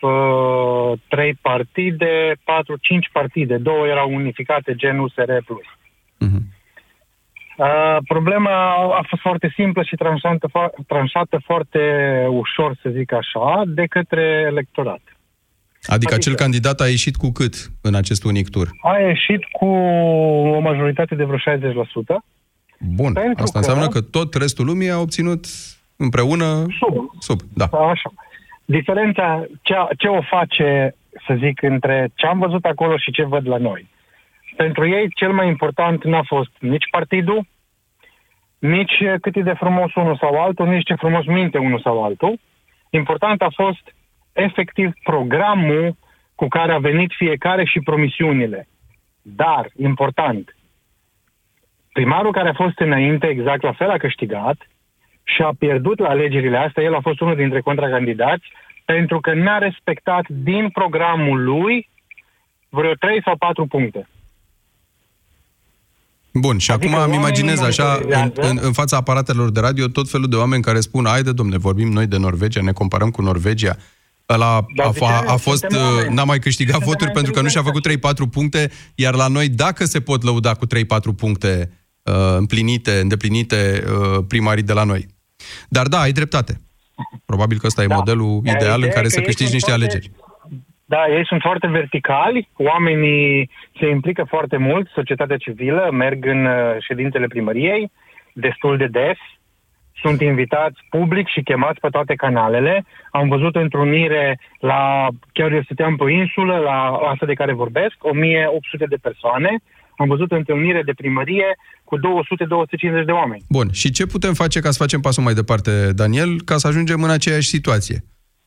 Speaker 12: uh, trei partide, patru, cinci partide. Două erau unificate, gen USR+. Uh-huh. Uh, problema a fost foarte simplă și tranșantă, fo- tranșată foarte ușor, să zic așa, de către electorat.
Speaker 1: Adică, adică acel candidat a ieșit cu cât în acest unic tur?
Speaker 12: A ieșit cu o majoritate de vreo 60%.
Speaker 1: Bun, asta că... înseamnă că tot restul lumii a obținut împreună
Speaker 12: sub.
Speaker 1: sub da.
Speaker 12: Așa. Diferența, ce, ce o face, să zic, între ce am văzut acolo și ce văd la noi. Pentru ei, cel mai important n-a fost nici partidul, nici cât e de frumos unul sau altul, nici ce frumos minte unul sau altul. Important a fost efectiv programul cu care a venit fiecare și promisiunile. Dar, important, primarul care a fost înainte exact la fel a câștigat, și a pierdut la alegerile astea, el a fost unul dintre contracandidați, pentru că n-a respectat din programul lui vreo 3 sau 4 puncte.
Speaker 1: Bun, și adică acum îmi imaginez așa, în, în, în fața aparatelor de radio, tot felul de oameni care spun, haide, domne, vorbim noi de Norvegia, ne comparăm cu Norvegia. Ăla a, a, a fost, uh, n-a mai câștigat voturi pentru că nu și-a făcut 3-4 puncte, iar la noi, dacă se pot lăuda cu 3-4 puncte uh, împlinite, îndeplinite uh, primarii de la noi. Dar da, ai dreptate. Probabil că ăsta e
Speaker 12: Da.
Speaker 1: modelul
Speaker 12: Dar
Speaker 1: ideal în
Speaker 12: ideea
Speaker 1: care
Speaker 12: e
Speaker 1: să
Speaker 12: că ei
Speaker 1: câștigi
Speaker 12: sunt
Speaker 1: niște
Speaker 12: foarte-
Speaker 1: alegeri.
Speaker 12: Da, ei sunt foarte verticali, oamenii se implică foarte mult, societatea civilă, merg în uh, ședințele primăriei destul de des, sunt invitați public și chemați pe toate canalele. Am văzut o întrunire la, chiar eu stăteam pe insulă, la asta de care vorbesc, 1800 de persoane. Am văzut o întâlnire de primărie cu 200-250 de oameni.
Speaker 1: Bun, și ce putem face ca să facem pasul mai departe, Daniel, ca să ajungem în aceeași situație?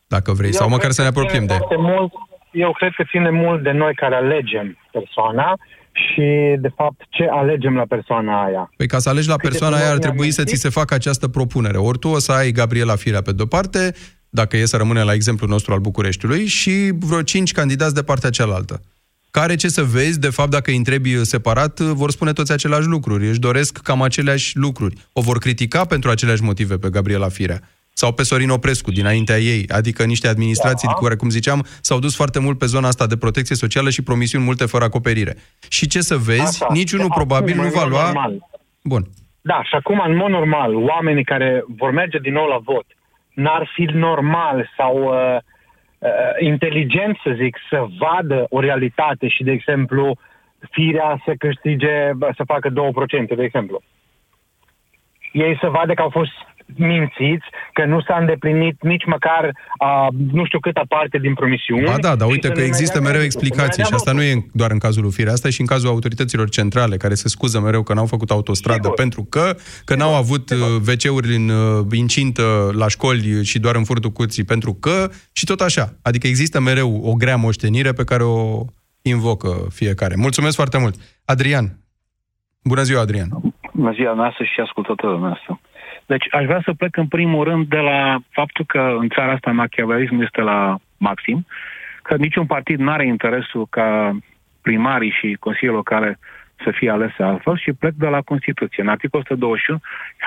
Speaker 1: Dacă vrei, sau
Speaker 12: Eu
Speaker 1: măcar
Speaker 12: cred
Speaker 1: să ne
Speaker 12: că ține
Speaker 1: apropiem de...
Speaker 12: foarte Mult, eu cred că ține mult de noi care alegem persoana și, de fapt, ce alegem la persoana aia.
Speaker 1: Păi ca să alegi la
Speaker 12: Câte
Speaker 1: persoana aia ar
Speaker 12: primării
Speaker 1: trebui
Speaker 12: am
Speaker 1: să ți
Speaker 12: mințit?
Speaker 1: se facă această propunere. Ori tu o să ai Gabriela Firea pe de-o parte, dacă e să rămâne la exemplu nostru al Bucureștiului, și vreo cinci candidați de partea cealaltă. Care, ce să vezi, de fapt, dacă îi întrebi separat, vor spune toți aceleași lucruri. Își doresc cam aceleași lucruri. O vor critica pentru aceleași motive pe Gabriela Firea. Sau pe Sorin Oprescu, dinaintea ei. Adică niște administrații,
Speaker 12: Da.
Speaker 1: cu care, cum ziceam, s-au dus foarte mult pe zona asta de protecție socială și promisiuni multe fără acoperire. Și ce să vezi,
Speaker 12: Asta.
Speaker 1: niciunul
Speaker 12: De
Speaker 1: probabil
Speaker 12: acum,
Speaker 1: nu
Speaker 12: în
Speaker 1: va
Speaker 12: mod
Speaker 1: lua...
Speaker 12: normal.
Speaker 1: Bun.
Speaker 12: Da, și acum, în mod normal, oamenii care vor merge din nou la vot, n-ar fi normal sau uh, uh, inteligent, să zic, să vadă o realitate și, de exemplu, firea să câștige, bă, să facă 2%, de exemplu. Ei să vadă că au fost mințiți, că nu s-a îndeplinit nici măcar a, nu știu câta parte din promisiuni.
Speaker 1: Ba da, dar
Speaker 12: și
Speaker 1: uite
Speaker 12: să
Speaker 1: că
Speaker 12: ne
Speaker 1: există
Speaker 12: mai dea
Speaker 1: mereu
Speaker 12: meritul, să
Speaker 1: explicații
Speaker 12: ne
Speaker 1: și
Speaker 12: dea
Speaker 1: asta nu e în- doar în cazul lui Firea, asta e și în cazul autorităților centrale, care se scuză mereu că n-au făcut autostradă
Speaker 12: Sigur.
Speaker 1: pentru că, că n-au avut uh, WC-uri în uh, incintă la școli și doar în furtul curții pentru că și tot așa. Adică există mereu o grea moștenire pe care o invocă fiecare. Mulțumesc foarte mult. Adrian. Bună ziua, Adrian.
Speaker 13: Bună ziua noastră și ascultătorul noastră. Deci aș vrea să plec în primul rând de la faptul că în țara asta machiavelismul este la maxim, că niciun partid nu are interesul ca primarii și consilii locale să fie alese altfel și plec de la Constituție. În articolul 121,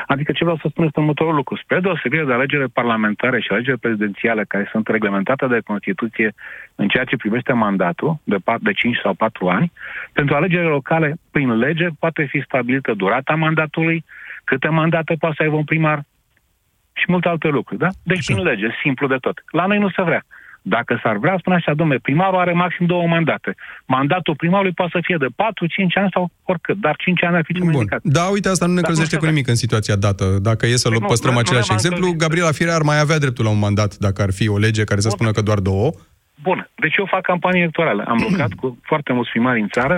Speaker 13: adică ce vreau să spun este următorul lucru. Spre deosebire de alegerile parlamentare și alegerile prezidențiale care sunt reglementate de Constituție în ceea ce privește mandatul de, pat- de 5 sau 4 ani, pentru alegerile locale, prin lege, poate fi stabilită durata mandatului, câte mandate poate să aibă un primar și multe alte lucruri, da? Deci prin lege, simplu de tot. La noi nu se vrea. Dacă s-ar vrea, spune așa, domnule, primarul are maxim două mandate. Mandatul primarului poate să fie de 4, 5 ani sau oricât, dar 5 ani ar fi cel mai
Speaker 1: Bun.
Speaker 13: indicat.
Speaker 1: Da, uite, asta nu ne
Speaker 13: Dar
Speaker 1: încălzește
Speaker 13: nu
Speaker 1: cu
Speaker 13: se
Speaker 1: nimic în situația dată. Dacă e să
Speaker 13: Păi
Speaker 1: l
Speaker 13: nu,
Speaker 1: păstrăm
Speaker 13: nu- nu
Speaker 1: același
Speaker 13: ne-am
Speaker 1: exemplu,
Speaker 13: încălzit.
Speaker 1: Gabriela Firea ar mai avea dreptul la un mandat dacă ar fi o lege care să spună că doar două.
Speaker 13: Bun, deci eu fac campanie electorală. Am lucrat cu foarte mulți primari în țară,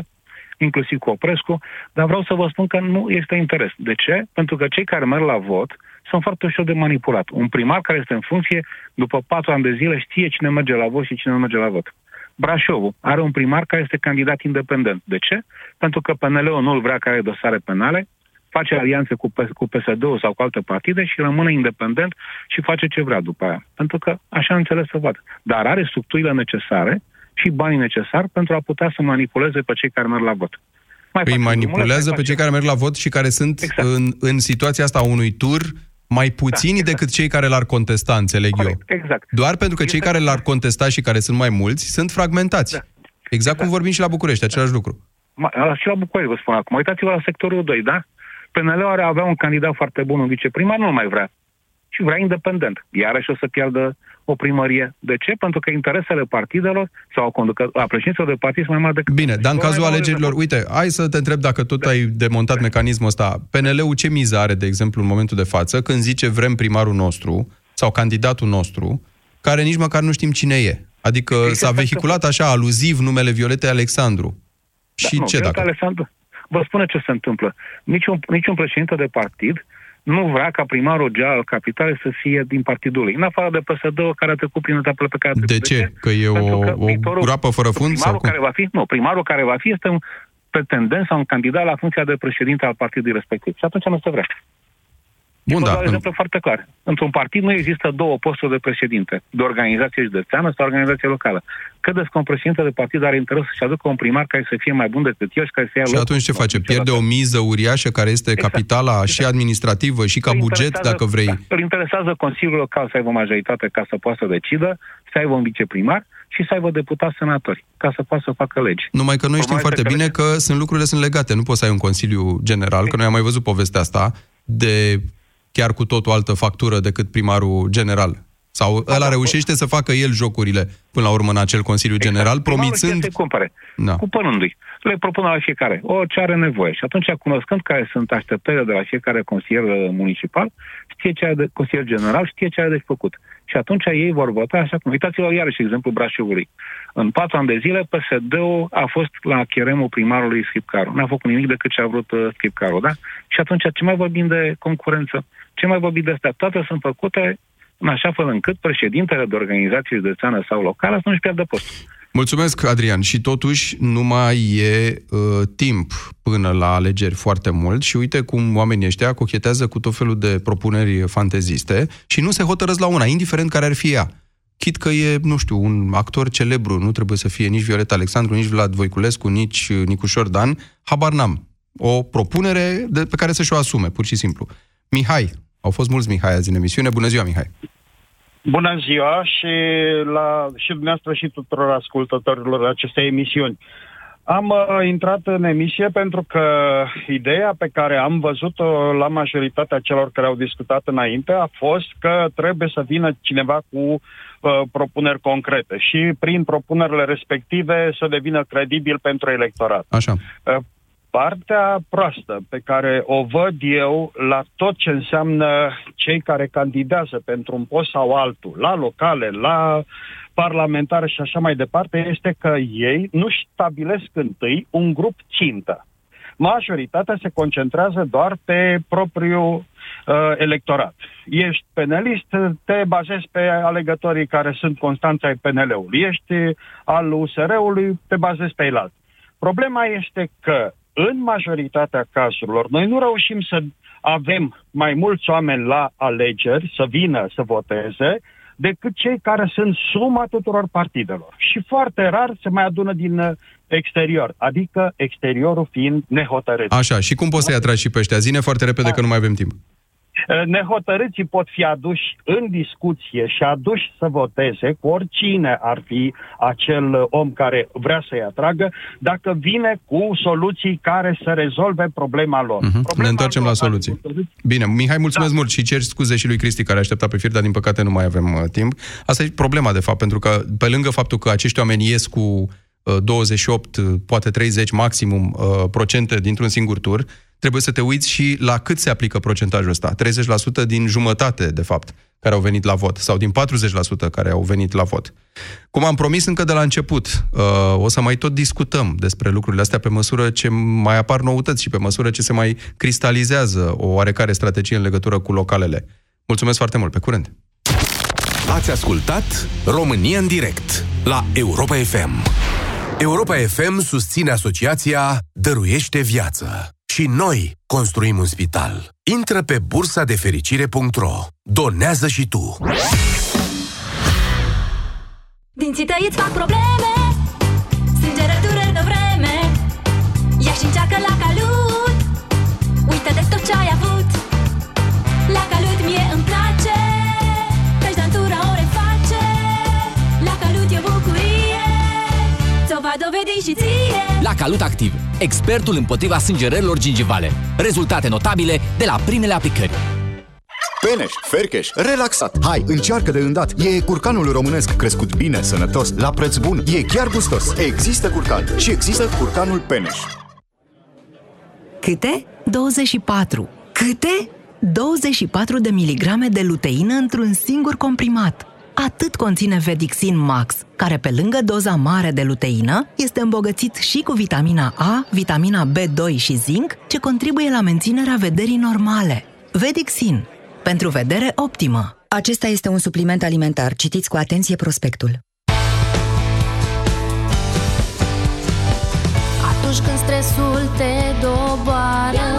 Speaker 13: inclusiv cu Oprescu, dar vreau să vă spun că nu este interes. De ce? Pentru că cei care merg la vot sunt foarte ușor de manipulat. Un primar care este în funcție, după patru ani de zile, știe cine merge la vot și cine nu merge la vot. Brașovul are un primar care este candidat independent. De ce? Pentru că PNL-ul nu-l vrea care are dosare penale, face alianțe cu, P- cu PSD-ul sau cu alte partide și rămâne independent și face ce vrea după aia. Pentru că așa am înțeles să văd. Dar are structurile necesare și banii necesari pentru a putea să manipuleze pe cei care merg la vot. Mai
Speaker 1: Îi
Speaker 13: face
Speaker 1: manipulează
Speaker 13: drumurile,
Speaker 1: pe
Speaker 13: mai
Speaker 1: cei care merg la vot și care sunt
Speaker 13: Exact.
Speaker 1: în, în situația asta a unui tur mai puțini decât cei care l-ar contesta, înțeleg eu.
Speaker 13: Corect, exact.
Speaker 1: Doar pentru că cei care l-ar contesta și care sunt mai mulți sunt fragmentați. Exact cum vorbim și la București, același lucru.
Speaker 13: Ma- la- și la București, vă spun acum. Uitați-vă la sectorul 2, da? PNL are avea un candidat foarte bun, un viceprimar, nu mai vrea. Și vrea independent. Iarăși o să piardă o primărie. De ce? Pentru că interesele partidelor sau a, conducă, a președinților de partid sunt mai mari decât...
Speaker 1: Bine, dar în cazul
Speaker 13: Probabil
Speaker 1: alegerilor, uite, hai să te întreb dacă tot ai demontat mecanismul ăsta. PNL-ul ce miză are, de exemplu, în momentul de față, când zice vrem primarul nostru sau candidatul nostru, care nici măcar nu știm cine e. Adică s-a vehiculat așa aluziv numele Violetei Alexandru. Și
Speaker 13: Da, nu,
Speaker 1: ce
Speaker 13: Violeta
Speaker 1: dacă?
Speaker 13: Alexandru, vă spune ce se întâmplă. Niciun, niciun președinte de partid nu vrea ca primarul general al capitalei să fie din partidul lui. În afară de PSD care a trecut prin etapele pe care a trecut.
Speaker 1: De ce? Că e
Speaker 13: Pentru
Speaker 1: o,
Speaker 13: că
Speaker 1: o
Speaker 13: viitorul-
Speaker 1: groapă fără fund? Sau
Speaker 13: primarul
Speaker 1: cum?
Speaker 13: care va fi, nu, primarul care va fi este un pretendent sau un candidat la funcția de președinte al partidului respectiv. Și atunci nu se vrea.
Speaker 1: Bun,
Speaker 13: Vă
Speaker 1: da.
Speaker 13: dau
Speaker 1: în-
Speaker 13: exemplu foarte clar. Într-un partid nu există două posturi de președinte, de organizație județeană sau organizație locală. Credeți că un președinte de partid are interes să-și aducă un primar care să fie mai bun decât el și care să ia
Speaker 1: Și
Speaker 13: locul
Speaker 1: atunci ce face? Pierde o miză uriașă care este
Speaker 13: Exact.
Speaker 1: capitala și administrativă și ca
Speaker 13: Îl
Speaker 1: buget,
Speaker 13: interesează-
Speaker 1: dacă vrei.
Speaker 13: Da, îl interesează Consiliul Local să aibă majoritate ca să poată să decidă, să aibă un viceprimar și să aibă deputați senatori, ca să poată să facă legi.
Speaker 1: Numai că noi știm
Speaker 13: Problema
Speaker 1: foarte
Speaker 13: este
Speaker 1: bine că sunt lucrurile sunt legate. Nu poți să ai un Consiliu General, că noi am mai văzut povestea asta, de chiar cu tot o altă factură decât primarul general. Sau ăla reușește să facă el jocurile până la urmă în acel Consiliu General, promițând...
Speaker 13: Se cumpere,
Speaker 1: Da.
Speaker 13: cupănându-i. Le propune la fiecare o ce are nevoie. Și atunci, cunoscând care sunt așteptările de la fiecare consilier uh, municipal, știe ce are de consilier general, știe ce are de făcut. Și atunci ei vor vota așa cum... Uitați-vă iarăși exemplu Brașovului. În patru ani de zile, PSD-ul a fost la cheremul primarului Schipcaru. N-a făcut nimic decât ce a vrut uh, Schipcaru, da? Și atunci, ce mai vorbim de concurență? Ce mai vorbim de astea? Toate sunt făcute în așa fel încât președintele de organizație județeană sau locală să nu-și pierdă postul.
Speaker 1: Mulțumesc, Adrian. Și totuși nu mai e uh, timp până la alegeri foarte mult și uite cum oamenii ăștia cochetează cu tot felul de propuneri fanteziste și nu se hotărăsc la una, indiferent care ar fi ea. Chit că e, nu știu, un actor celebru, nu trebuie să fie nici Violeta Alexandru, nici Vlad Voiculescu, nici uh, Nicușor Dan, habar n-am. O propunere de, pe care să-și o asume, pur și simplu. Mihai, au fost mulți Mihai azi în emisiune. Bună ziua, Mihai!
Speaker 14: Bună ziua și la și dumneavoastră și tuturor ascultătorilor acestei emisiuni. Am uh, intrat în emisie pentru că ideea pe care am văzut-o la majoritatea celor care au discutat înainte a fost că trebuie să vină cineva cu uh, propuneri concrete și prin propunerile respective să devină credibil pentru electorat.
Speaker 1: Așa.
Speaker 14: Uh, Partea proastă pe care o văd eu la tot ce înseamnă cei care candidează pentru un post sau altul, la locale, la parlamentare și așa mai departe, este că ei nu stabilesc întâi un grup țintă. Majoritatea se concentrează doar pe propriul uh, electorat. Ești penelist, te bazezi pe alegătorii care sunt constanța ai PNL-ului. Ești al USR-ului, te bazezi pe el Problema este că în majoritatea cazurilor, noi nu reușim să avem mai mulți oameni la alegeri, să vină să voteze, decât cei care sunt suma tuturor partidelor. Și foarte rar se mai adună din uh, exterior, adică exteriorul fiind nehotărât.
Speaker 1: Așa, și cum poți să-i atragi și pe ăștia? Zine foarte repede că nu mai avem timp.
Speaker 14: Uh, Nehotărâții pot fi aduși în discuție și aduși să voteze cu oricine ar fi acel uh, om care vrea să-i atragă, dacă vine cu soluții care să rezolve problema lor.
Speaker 1: Uh-huh. Ne întoarcem la soluții. Bine, Mihai, mulțumesc da. mult și cer scuze și lui Cristi care aștepta pe fir, dar din păcate nu mai avem uh, timp. Asta e problema, de fapt, pentru că pe lângă faptul că acești oameni ies cu uh, 28, uh, poate 30 maximum uh, procente dintr-un singur tur, trebuie să te uiți și la cât se aplică procentajul ăsta. 30% din jumătate, de fapt, care au venit la vot, sau din 40% care au venit la vot. Cum am promis încă de la început, uh, o să mai tot discutăm despre lucrurile astea pe măsură ce mai apar noutăți și pe măsură ce se mai cristalizează o oarecare strategie în legătură cu localele. Mulțumesc foarte mult, pe curând!
Speaker 15: Ați ascultat România în direct la Europa FM. Europa FM susține asociația Dăruiește Viață. Și noi construim un spital. Intră pe bursa de fericire.ro. Donează și tu.
Speaker 16: Dinții tăi îți fac probleme Sângerătură de vreme Ia și încearcă la calut Uită de tot ce ai avut La calut Ți-o va dovedi și ție
Speaker 17: La Calut Activ, expertul împotriva sângerărilor gingivale. Rezultate notabile de la primele aplicări.
Speaker 18: Peneș, Fercheș, relaxat. Hai, încearcă de îndată. E curcanul românesc crescut bine, sănătos, la preț bun. E chiar gustos. Există curcan și există curcanul Peneș.
Speaker 19: Câte? 24. Câte? 24 de miligrame de luteină într-un singur comprimat. Atât conține Vedixin Max, care pe lângă doza mare de luteină, este îmbogățit și cu vitamina A, vitamina B2 și zinc, ce contribuie la menținerea vederii normale. Vedixin. Pentru vedere optimă.
Speaker 20: Acesta este un supliment alimentar. Citiți cu atenție prospectul.
Speaker 16: Atunci când stresul te doboară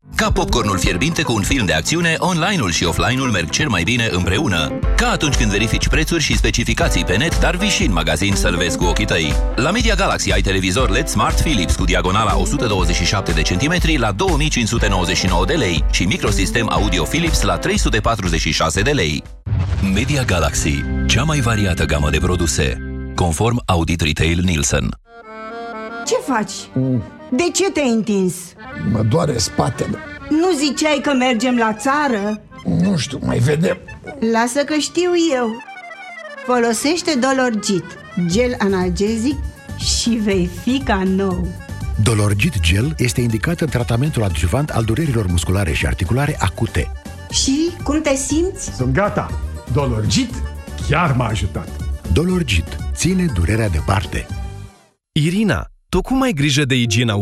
Speaker 21: Ca popcornul fierbinte cu un film de acțiune, online-ul și offline-ul merg cel mai bine împreună. Ca atunci când verifici prețuri și specificații pe net, dar vii și în magazin să-l vezi cu ochii tăi. La Media Galaxy ai televizor LED Smart Philips cu diagonala 127 de centimetri la 2599 de lei și microsistem audio Philips la 346 de lei. Media Galaxy, cea mai variată gamă de produse, conform Audit Retail Nielsen.
Speaker 22: Ce faci? De ce te-ai întins?
Speaker 23: Mă doare spatele.
Speaker 22: Nu ziceai că mergem la țară?
Speaker 23: Nu știu, mai vedem.
Speaker 22: Lasă că știu eu. Folosește Dolorgit, gel analgezic și vei fi ca nou.
Speaker 18: Dolorgit Gel este indicat în tratamentul adjuvant al durerilor musculare și articulare acute.
Speaker 22: Și cum te simți?
Speaker 23: Sunt gata. Dolorgit chiar m-a ajutat.
Speaker 18: Dolorgit ține durerea departe.
Speaker 15: Irina, tu cum ai grijă de igiena